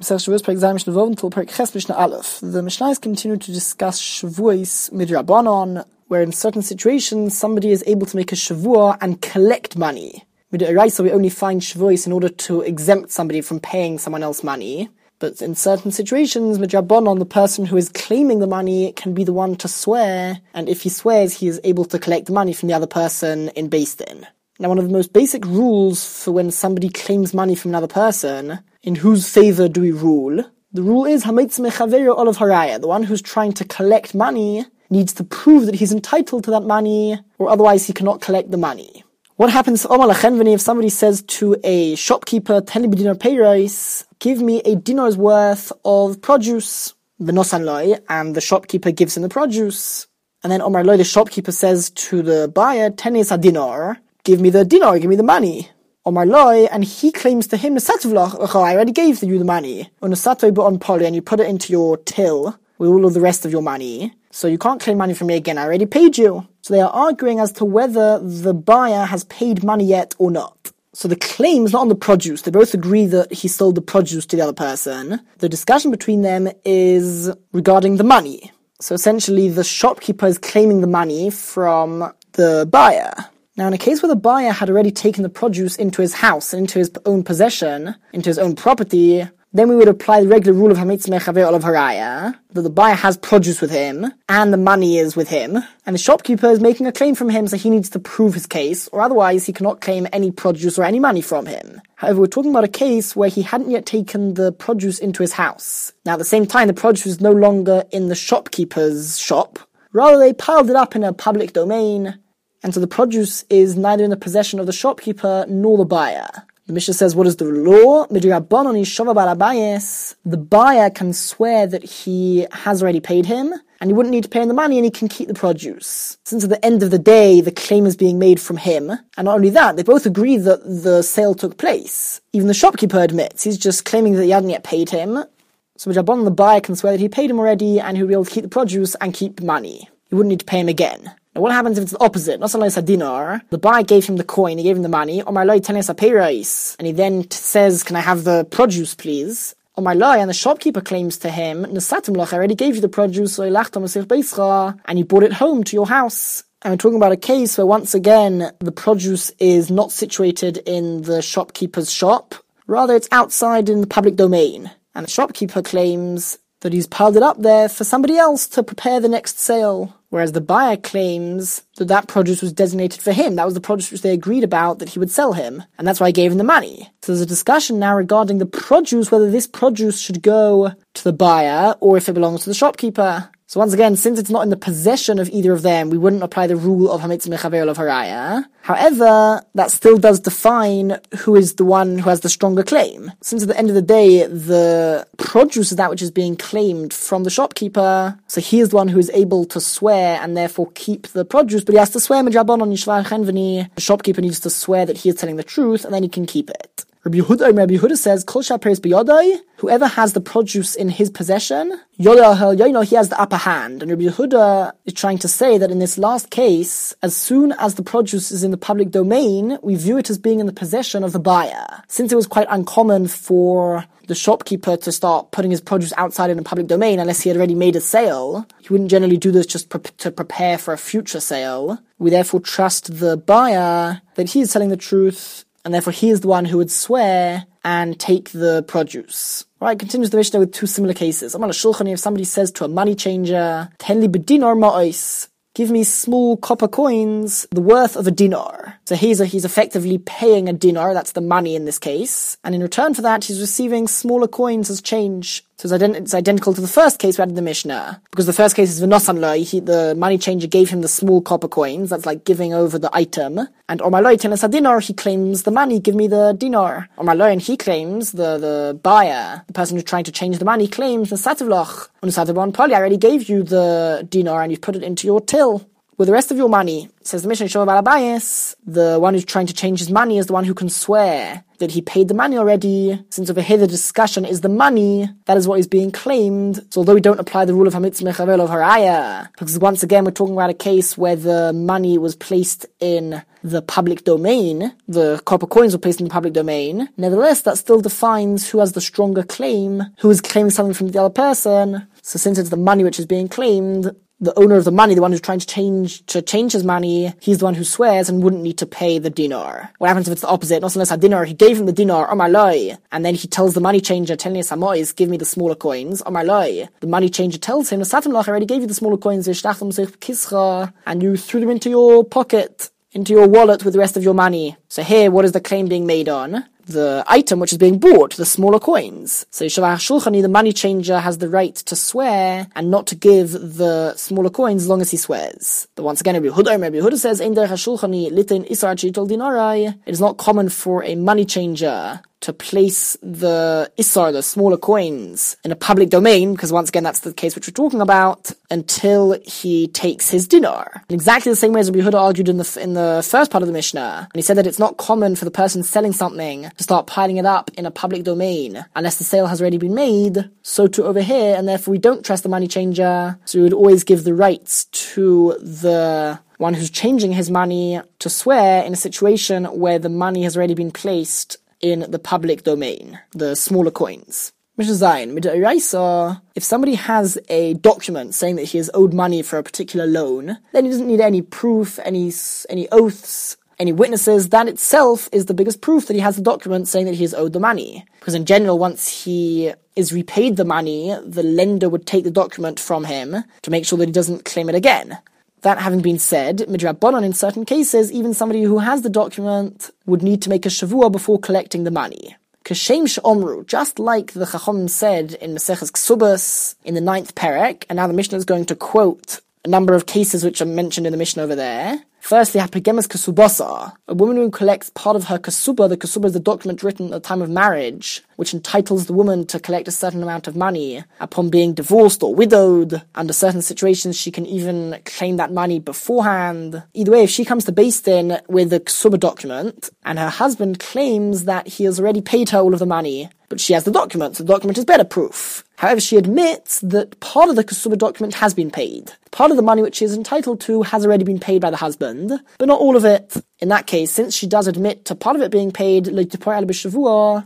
The Mishnahs continue to discuss Shavuos midrabanon, where in certain situations somebody is able to make a Shavua and collect money. Midraisa we only find Shavuos in order to exempt somebody from paying someone else money. But in certain situations, midrabanon, the person who is claiming the money can be the one to swear, and if he swears, he is able to collect the money from the other person in Din. Now, one of the most basic rules for when somebody claims money from another person in whose favor do we rule? The rule is Hametz Mechaveru Olav Haraya. The one who's trying to collect money needs to prove that he's entitled to that money, or otherwise he cannot collect the money. What happens if somebody says to a shopkeeper, Ten dinar payrais, give me a dinar's worth of produce, and the shopkeeper gives him the produce. And then Omar loy, the shopkeeper says to the buyer, Tenis a dinar, give me the dinar, give me the money. Omar Loi, and he claims to him, the satovloch. I already gave you the money. Saturday but on poly, and you put it into your till with all of the rest of your money. So you can't claim money from me again, I already paid you. So they are arguing as to whether the buyer has paid money yet or not. So the claim is not on the produce. They both agree that he sold the produce to the other person. The discussion between them is regarding the money. So essentially the shopkeeper is claiming the money from the buyer. Now, in a case where the buyer had already taken the produce into his house into his own possession, into his own property, then we would apply the regular rule of Hamitz Mechaver Olav Haraya, that the buyer has produce with him, and the money is with him, and the shopkeeper is making a claim from him, so he needs to prove his case, or otherwise he cannot claim any produce or any money from him. However, we're talking about a case where he hadn't yet taken the produce into his house. Now, at the same time, the produce was no longer in the shopkeeper's shop, rather they piled it up in a public domain, and so the produce is neither in the possession of the shopkeeper nor the buyer. The Mishnah says, what is the law? The buyer can swear that he has already paid him, and he wouldn't need to pay him the money, and he can keep the produce. Since at the end of the day, the claim is being made from him, and not only that, they both agree that the sale took place. Even the shopkeeper admits, he's just claiming that he hadn't yet paid him. So Jabon, the buyer, can swear that he paid him already, and he'll be able to keep the produce and keep money. He wouldn't need to pay him again. Now, what happens if it's the opposite? Not a dinar. The buyer gave him the coin, he gave him the money. A And he then t- says, can I have the produce, please? Loy, and the shopkeeper claims to him, loch, I already gave you the produce, and you brought it home to your house. And we're talking about a case where once again, the produce is not situated in the shopkeeper's shop. Rather, it's outside in the public domain. And the shopkeeper claims that he's piled it up there for somebody else to prepare the next sale. Whereas the buyer claims that that produce was designated for him. That was the produce which they agreed about that he would sell him. And that's why I gave him the money. So there's a discussion now regarding the produce, whether this produce should go to the buyer or if it belongs to the shopkeeper. So once again, since it's not in the possession of either of them, we wouldn't apply the rule of Hametz Mechaver of Haraya. However, that still does define who is the one who has the stronger claim. Since at the end of the day, the produce is that which is being claimed from the shopkeeper, so he is the one who is able to swear and therefore keep the produce, but he has to swear Majabon on Yishvar Chenveni. The shopkeeper needs to swear that he is telling the truth, and then he can keep it. Rabbi Yehuda, Rabbi Yehuda says, Kol biyodai, whoever has the produce in his possession, Yoda he has the upper hand. And Rabbi Yehuda is trying to say that in this last case, as soon as the produce is in the public domain, we view it as being in the possession of the buyer. Since it was quite uncommon for the shopkeeper to start putting his produce outside in the public domain unless he had already made a sale. He wouldn't generally do this just pre- to prepare for a future sale. We therefore trust the buyer that he is telling the truth and therefore he is the one who would swear and take the produce. Right, continues the Mishnah with two similar cases. I'm on a shulchan if somebody says to a money changer, Tenli bedinar ma'ois, give me small copper coins, the worth of a dinar. So he's, a, he's effectively paying a dinar, that's the money in this case, and in return for that, he's receiving smaller coins as change so it's, ident- it's, identical to the first case we had in the Mishnah. Because the first case is Venosanloi, he, the money changer gave him the small copper coins, that's like giving over the item. And Omaloi tenas a dinar, he claims the money, give me the dinar. Omaloi, and he claims, the, the buyer, the person who's trying to change the money, claims the sativloch. On the Poly, I already gave you the dinar and you've put it into your till with the rest of your money. Says the Mishnah Shov Alabayas, the one who's trying to change his money is the one who can swear that he paid the money already. Since over here the discussion is the money, that is what is being claimed. So although we don't apply the rule of Hamitz of Haraya, because once again we're talking about a case where the money was placed in the public domain, the copper coins were placed in the public domain. Nevertheless, that still defines who has the stronger claim, who is claiming something from the other person. So since it's the money which is being claimed, the owner of the money, the one who's trying to change to change his money, he's the one who swears and wouldn't need to pay the dinar. What happens if it's the opposite? Not unless a dinar, he gave him the dinar, oh my loy, and then he tells the money changer, telling his Samois, give me the smaller coins, oh my loy. The money changer tells him, the Satimlach already gave you the smaller coins, um kisra, and you threw them into your pocket into your wallet with the rest of your money. So here, what is the claim being made on? The item which is being bought, the smaller coins. So Shavah Shulchani, the money changer, has the right to swear and not to give the smaller coins as long as he swears. But once again, Rabbi Huda, Rabbi Huda says, It is not common for a money changer to place the Isar, the smaller coins, in a public domain, because once again that's the case which we're talking about, until he takes his dinar. In exactly the same way as Rabbi Huda argued in the, in the first part of the Mishnah, and he said that it's not common for the person selling something to start piling it up in a public domain, unless the sale has already been made, so to over here, and therefore we don't trust the money changer, so we would always give the rights to the one who's changing his money to swear in a situation where the money has already been placed in the public domain, the smaller coins. If somebody has a document saying that he has owed money for a particular loan, then he doesn't need any proof, any any oaths, any witnesses. That itself is the biggest proof that he has the document saying that he has owed the money. Because in general, once he is repaid the money, the lender would take the document from him to make sure that he doesn't claim it again. That having been said, midrabanan in certain cases, even somebody who has the document would need to make a shavua before collecting the money. Kashem Omru, just like the Chacham said in Maseches Ksubas in the ninth perek, and now the Mishnah is going to quote a number of cases which are mentioned in the Mishnah over there. Firstly, hapegemes kasubasa, a woman who collects part of her kasuba. The kasuba is the document written at the time of marriage, which entitles the woman to collect a certain amount of money upon being divorced or widowed. Under certain situations, she can even claim that money beforehand. Either way, if she comes to Beis Din with the kasuba document, and her husband claims that he has already paid her all of the money, but she has the document, so the document is better proof. However, she admits that part of the Kasuba document has been paid. Part of the money which she is entitled to has already been paid by the husband, but not all of it. In that case, since she does admit to part of it being paid,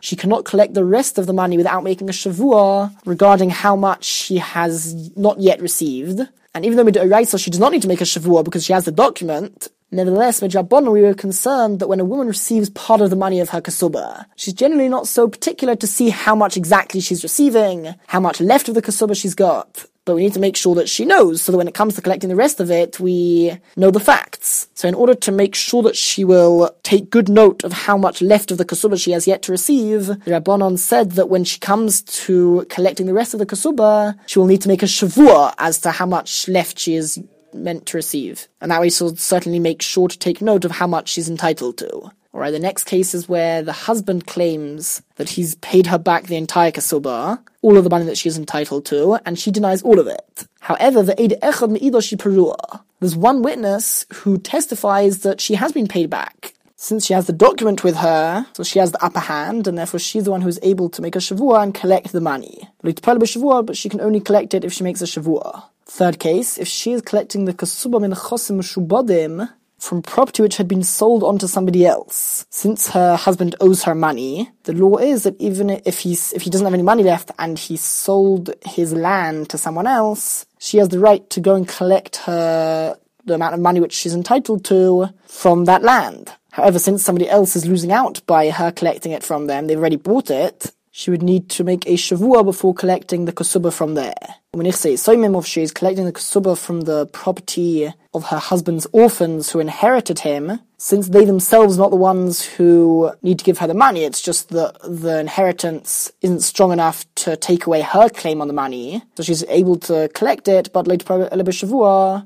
she cannot collect the rest of the money without making a shavua regarding how much she has not yet received. And even though Midoraisa, she does not need to make a shavua because she has the document, Nevertheless, Midrabanan, we were concerned that when a woman receives part of the money of her kasuba, she's generally not so particular to see how much exactly she's receiving, how much left of the kasuba she's got. But we need to make sure that she knows, so that when it comes to collecting the rest of it, we know the facts. So in order to make sure that she will take good note of how much left of the kasuba she has yet to receive, the Rabbanon said that when she comes to collecting the rest of the kasuba, she will need to make a shavua as to how much left she is meant to receive. And that way she'll certainly make sure to take note of how much she's entitled to. Alright, the next case is where the husband claims that he's paid her back the entire kasuba, all of the money that she is entitled to, and she denies all of it. However, the Eid Echad Me'idoshi Perua, there's one witness who testifies that she has been paid back. Since she has the document with her, so she has the upper hand, and therefore she's the one who's able to make a shavua and collect the money. But she can only collect it if she makes a shavua. Third case, if she is collecting the kasuba min chosim shubadim from property which had been sold on to somebody else. Since her husband owes her money, the law is that even if he's if he doesn't have any money left and he sold his land to someone else, she has the right to go and collect her the amount of money which she's entitled to from that land. However, since somebody else is losing out by her collecting it from them, they've already bought it, she would need to make a shavua before collecting the kasuba from there. When ich say she is collecting the kasuba from the property of her husband's orphans who inherited him, since they themselves are not the ones who need to give her the money, it's just that the inheritance isn't strong enough to take away her claim on the money, so she's able to collect it, but later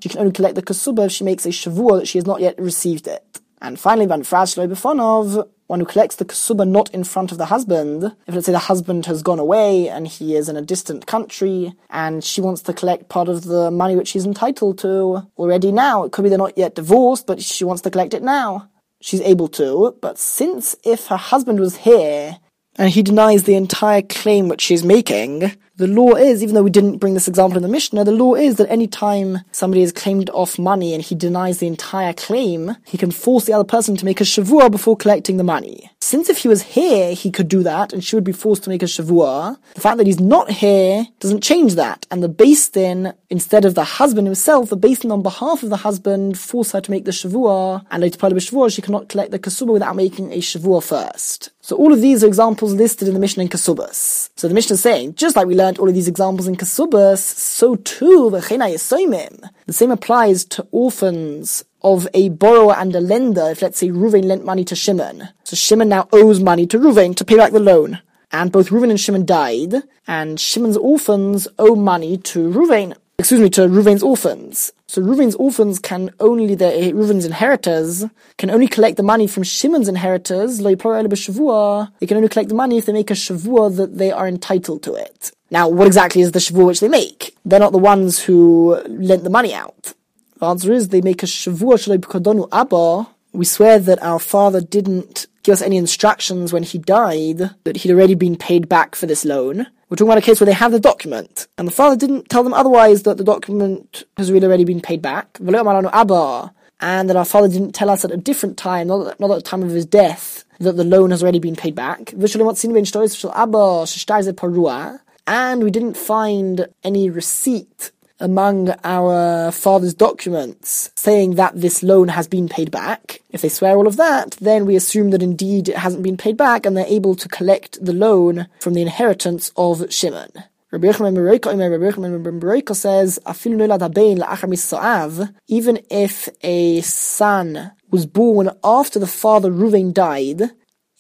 she can only collect the kasuba if she makes a shavua that she has not yet received it. And finally, Van Befonov, one who collects the ksuba not in front of the husband. If let's say the husband has gone away and he is in a distant country and she wants to collect part of the money which she's entitled to already now. It could be they're not yet divorced, but she wants to collect it now. She's able to, but since if her husband was here and he denies the entire claim which she's making, the law is, even though we didn't bring this example in the Mishnah, the law is that any time somebody has claimed off money and he denies the entire claim, he can force the other person to make a shavua before collecting the money. Since if he was here, he could do that and she would be forced to make a shavua, the fact that he's not here doesn't change that. And the Beis Din, instead of the husband himself, the Beis Din on behalf of the husband force her to make the shavua, and later part of the shavua, she cannot collect the kasuba without making a shavua first. So all of these are examples listed in the Mishnah in Kasubas. So the Mishnah is saying, just like we learned all of these examples in Kasubas, so too the The same applies to orphans of a borrower and a lender. If let's say Ruvain lent money to Shimon, so Shimon now owes money to Ruvain to pay back the loan. And both Reuven and Shimon died, and Shimon's orphans owe money to Ruvain excuse me, to Reuven's orphans. So Reuven's orphans can only, the Reuven's inheritors can only collect the money from Shimon's inheritors. They can only collect the money if they make a shavua that they are entitled to it. Now, what exactly is the shavua which they make? They're not the ones who lent the money out. The answer is they make a shavua shalai abba. We swear that our father didn't give us any instructions when he died that he'd already been paid back for this loan. We're talking about a case where they have the document, and the father didn't tell them otherwise that the document has really already been paid back. And that our father didn't tell us at a different time, not not at the time of his death, that the loan has already been paid back. And we didn't find any receipt among our father's documents saying that this loan has been paid back. If they swear all of that, then we assume that indeed it hasn't been paid back and they're able to collect the loan from the inheritance of Shimon. Rabbi says, even if a son was born after the father Ruvain died,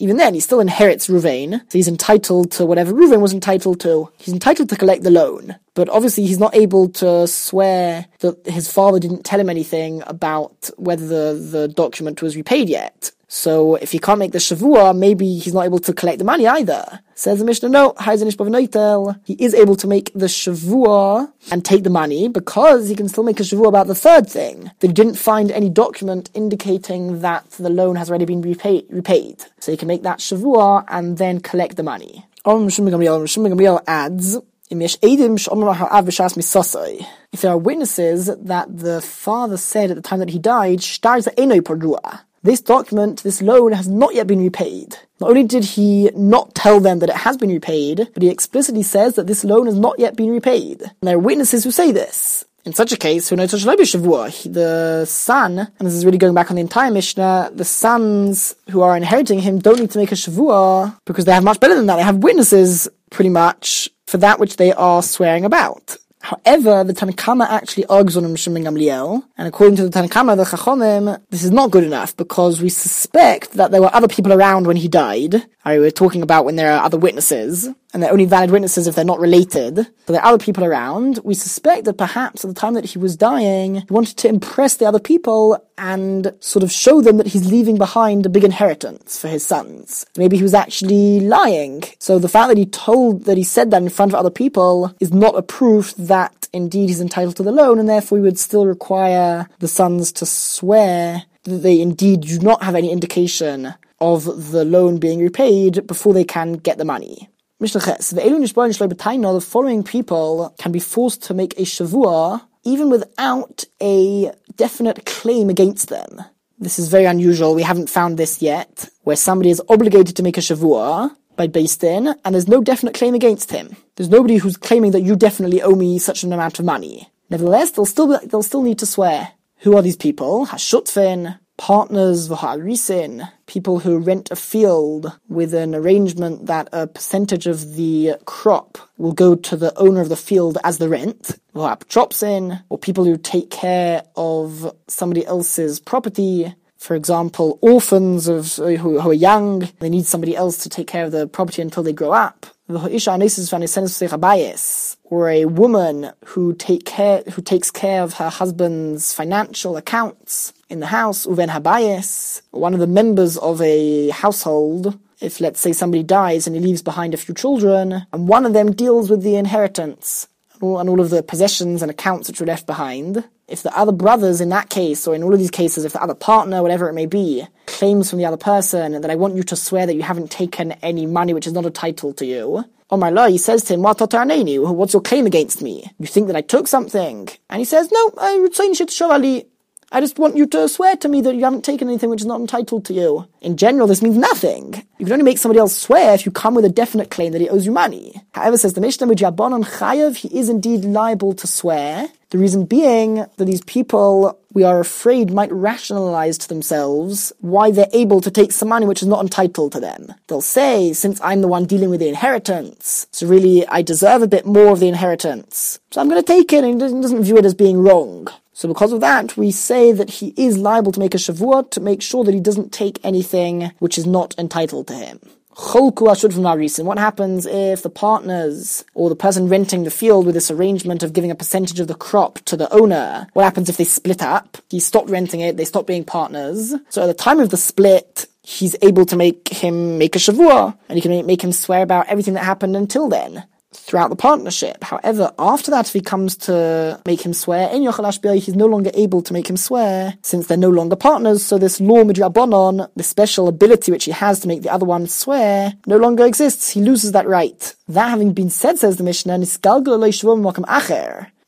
even then, he still inherits Ruvain, so he's entitled to whatever Ruvain was entitled to. He's entitled to collect the loan. But obviously, he's not able to swear that his father didn't tell him anything about whether the, the document was repaid yet. So if he can't make the shavua, maybe he's not able to collect the money either. Says the Mishnah, no, he is able to make the shavua and take the money because he can still make a shavua about the third thing. He didn't find any document indicating that the loan has already been repaid. repaid. So he can make that shavua and then collect the money. Adds, if there are witnesses that the father said at the time that he died, this document, this loan has not yet been repaid. Not only did he not tell them that it has been repaid, but he explicitly says that this loan has not yet been repaid. And there are witnesses who say this. In such a case, who knows the son, and this is really going back on the entire Mishnah, the sons who are inheriting him don't need to make a shavua because they have much better than that. They have witnesses, pretty much, for that which they are swearing about. However, the Tanakama actually argues on Shimon Gamliel, and according to the Tanakama, the Chachonim, this is not good enough because we suspect that there were other people around when he died. I we're talking about when there are other witnesses, and they're only valid witnesses if they're not related. So there are other people around. We suspect that perhaps at the time that he was dying, he wanted to impress the other people and sort of show them that he's leaving behind a big inheritance for his sons. Maybe he was actually lying. So the fact that he told, that he said that in front of other people is not a proof that indeed he's entitled to the loan, and therefore we would still require the sons to swear that they indeed do not have any indication of the loan being repaid before they can get the money. The following people can be forced to make a shavua even without a definite claim against them. This is very unusual. We haven't found this yet, where somebody is obligated to make a shavua by Din, and there's no definite claim against him. There's nobody who's claiming that you definitely owe me such an amount of money. Nevertheless, they'll still they'll still need to swear. Who are these people? Hashutfin, partners v'ha'arisin, people who rent a field with an arrangement that a percentage of the crop will go to the owner of the field as the rent, v'ha'aptropsin, or people who take care of somebody else's property, for example, orphans of who, who, are young, they need somebody else to take care of the property until they grow up. Or a woman who take care who takes care of her husband's financial accounts in the house, uven habayis, one of the members of a household, if let's say somebody dies and he leaves behind a few children, and one of them deals with the inheritance and all of the possessions and accounts which were left behind, if the other brothers in that case, or in all of these cases, if the other partner, whatever it may be, claims from the other person that I want you to swear that you haven't taken any money which is not a title to you, Omar oh, La, he says to him, What's your claim against me? You think that I took something? And he says, No, I would say Shavali. I just want you to swear to me that you haven't taken anything which is not entitled to you. In general, this means nothing. You can only make somebody else swear if you come with a definite claim that he owes you money. However, says the Mishnah, Mijabonon Chayav, he is indeed liable to swear. The reason being that these people, we are afraid, might rationalize to themselves why they're able to take some money which is not entitled to them. They'll say, since I'm the one dealing with the inheritance, so really I deserve a bit more of the inheritance. So I'm going to take it and doesn't view it as being wrong. So because of that, we say that he is liable to make a shavua to make sure that he doesn't take anything which is not entitled to him. Cholku ashud from reason. What happens if the partners or the person renting the field with this arrangement of giving a percentage of the crop to the owner? What happens if they split up? He stopped renting it, they stopped being partners. So at the time of the split, he's able to make him make a shavua, and he can make him swear about everything that happened until then throughout the partnership. However, after that, if he comes to make him swear in Yochel he's no longer able to make him swear since they're no longer partners. So this law midrabanon, the special ability which he has to make the other one swear, no longer exists. He loses that right. That having been said, says the Mishnah,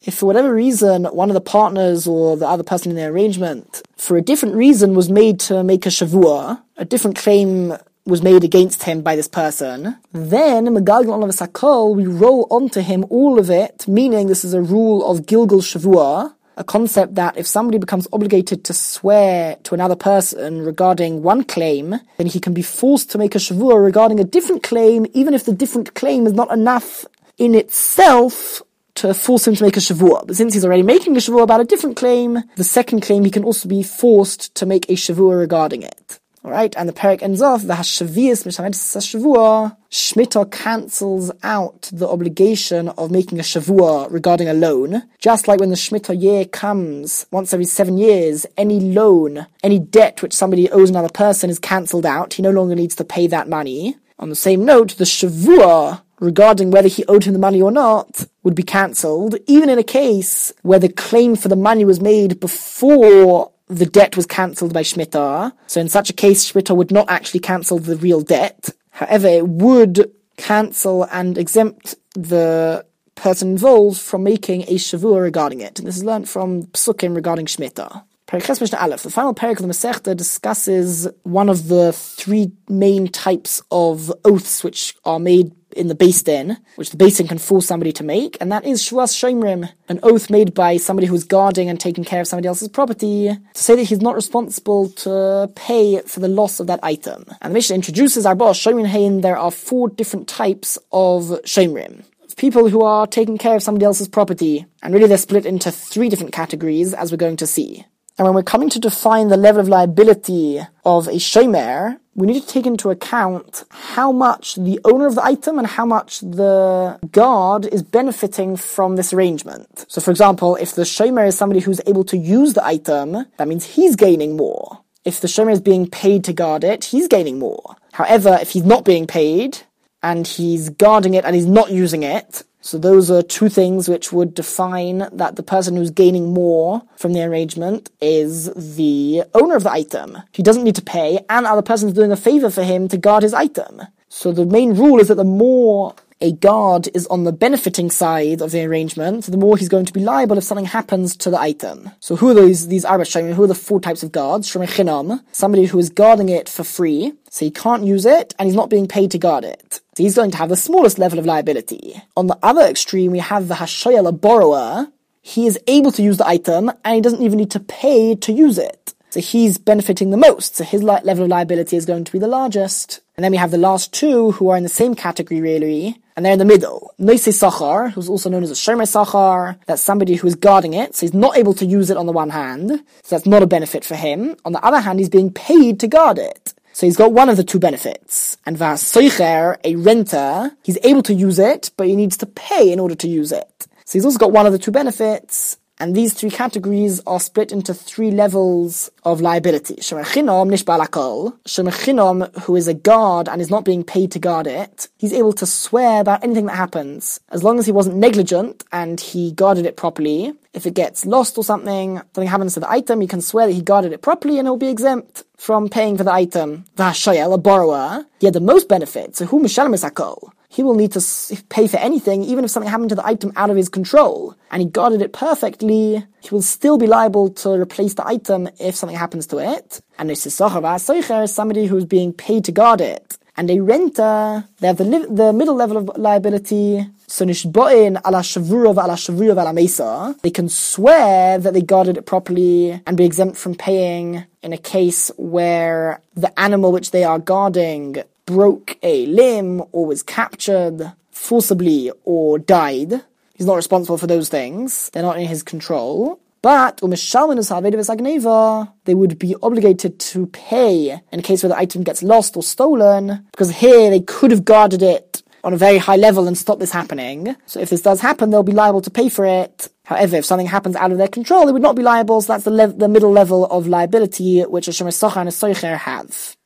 if for whatever reason one of the partners or the other person in the arrangement, for a different reason, was made to make a shavua, a different claim was made against him by this person, then Megalgal of Sakol, we roll onto him all of it, meaning this is a rule of Gilgal Shavua, a concept that if somebody becomes obligated to swear to another person regarding one claim, then he can be forced to make a shavua regarding a different claim, even if the different claim is not enough in itself to force him to make a shavua. But since he's already making a shavua about a different claim, the second claim he can also be forced to make a shavua regarding it. Alright, and the parak ends off, the Hashavias Shavua, Shmita cancels out the obligation of making a Shavua regarding a loan. Just like when the Shmita year comes, once every seven years, any loan, any debt which somebody owes another person is cancelled out. He no longer needs to pay that money. On the same note, the Shavua regarding whether he owed him the money or not would be cancelled, even in a case where the claim for the money was made before the debt was cancelled by Shmita. So in such a case, Shmita would not actually cancel the real debt. However, it would cancel and exempt the person involved from making a shavua regarding it. And this is learnt from Psukim regarding. Perikhes Mishnah Aleph, the final parak of the Masechta discusses one of the three main types of oaths which are made in the Beis Din, which the Beis Din can force somebody to make, and that is Shevuas Shomrim, an oath made by somebody who's guarding and taking care of somebody else's property, to say that he's not responsible to pay for the loss of that item. And the Mishnah introduces Arba Shomrim Hain, there are four different types of Shomrim people who are taking care of somebody else's property. And really they're split into three different categories, as we're going to see. And when we're coming to define the level of liability of a shomer, we need to take into account how much the owner of the item and how much the guard is benefiting from this arrangement. So for example, if the shomer is somebody who's able to use the item, that means he's gaining more. If the shomer is being paid to guard it, he's gaining more. However, if he's not being paid, and he's guarding it and he's not using it, so those are two things which would define that the person who's gaining more from the arrangement is the owner of the item. He doesn't need to pay, and other person's doing a favor for him to guard his item. So the main rule is that the more a guard is on the benefiting side of the arrangement, so the more he's going to be liable if something happens to the item. So who are those, these Arba Who are the four types of guards? Shomei Chinam, somebody who is guarding it for free, so he can't use it, and he's not being paid to guard it. So he's going to have the smallest level of liability. On the other extreme, we have the Hashoyal, a borrower. He is able to use the item, and he doesn't even need to pay to use it. So he's benefiting the most, so his level of liability is going to be the largest. And then we have the last two who are in the same category really, and they're in the middle. Nosei Sachar, who's also known as a Shomer Sachar, that's somebody who is guarding it, so he's not able to use it on the one hand, so that's not a benefit for him. On the other hand, he's being paid to guard it. So he's got one of the two benefits. And Vasoicher, a renter, he's able to use it, but he needs to pay in order to use it. So he's also got one of the two benefits, And these three categories are split into three levels of liability. Shemechinom nishbalakol. Shemechinom, who is a guard and is not being paid to guard it, he's able to swear about anything that happens. As long as he wasn't negligent and he guarded it properly, if it gets lost or something, something happens to the item, he can swear that he guarded it properly and he'll be exempt from paying for the item. Vashayel, a borrower, he had the most benefit. So who mishalem akol? He will need to pay for anything, even if something happened to the item out of his control, and he guarded it perfectly, he will still be liable to replace the item if something happens to it. And this is somebody who's being paid to guard it. And a renter, they have the, li- the middle level of liability, so nishboin ala shavura ala shavura ala mesa. They can swear that they guarded it properly and be exempt from paying in a case where the animal which they are guarding broke a limb or was captured forcibly or died. He's not responsible for those things. They're not in his control. But umm they would be obligated to pay in case where the item gets lost or stolen, because here they could have guarded it on a very high level and stopped this happening. So if this does happen, they'll be liable to pay for it. However, if something happens out of their control, they would not be liable. So that's the, le- the middle level of liability which a Shemesh and a Soicher have.